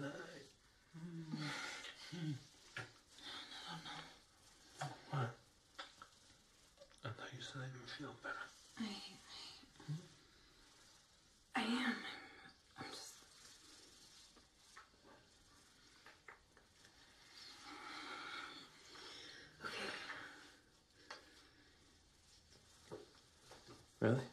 night. Mm. No, no, no. What? I thought you said I didn't feel better. I, I, I am. I'm just. Okay. Really?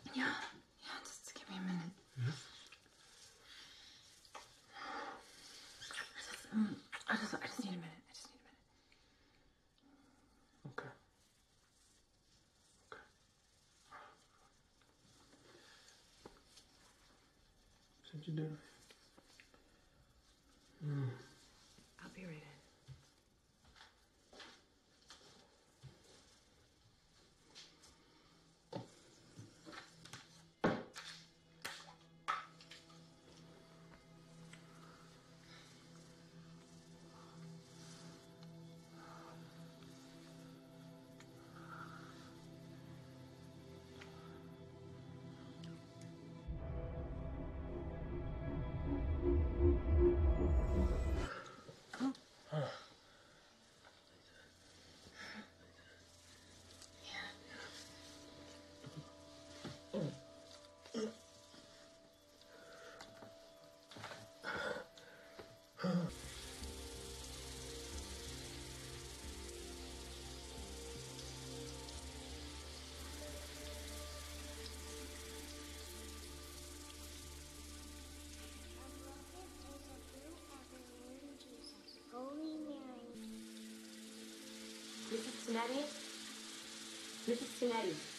What'd you do? I'll Mrs. Tinetti? Mrs. Tinetti?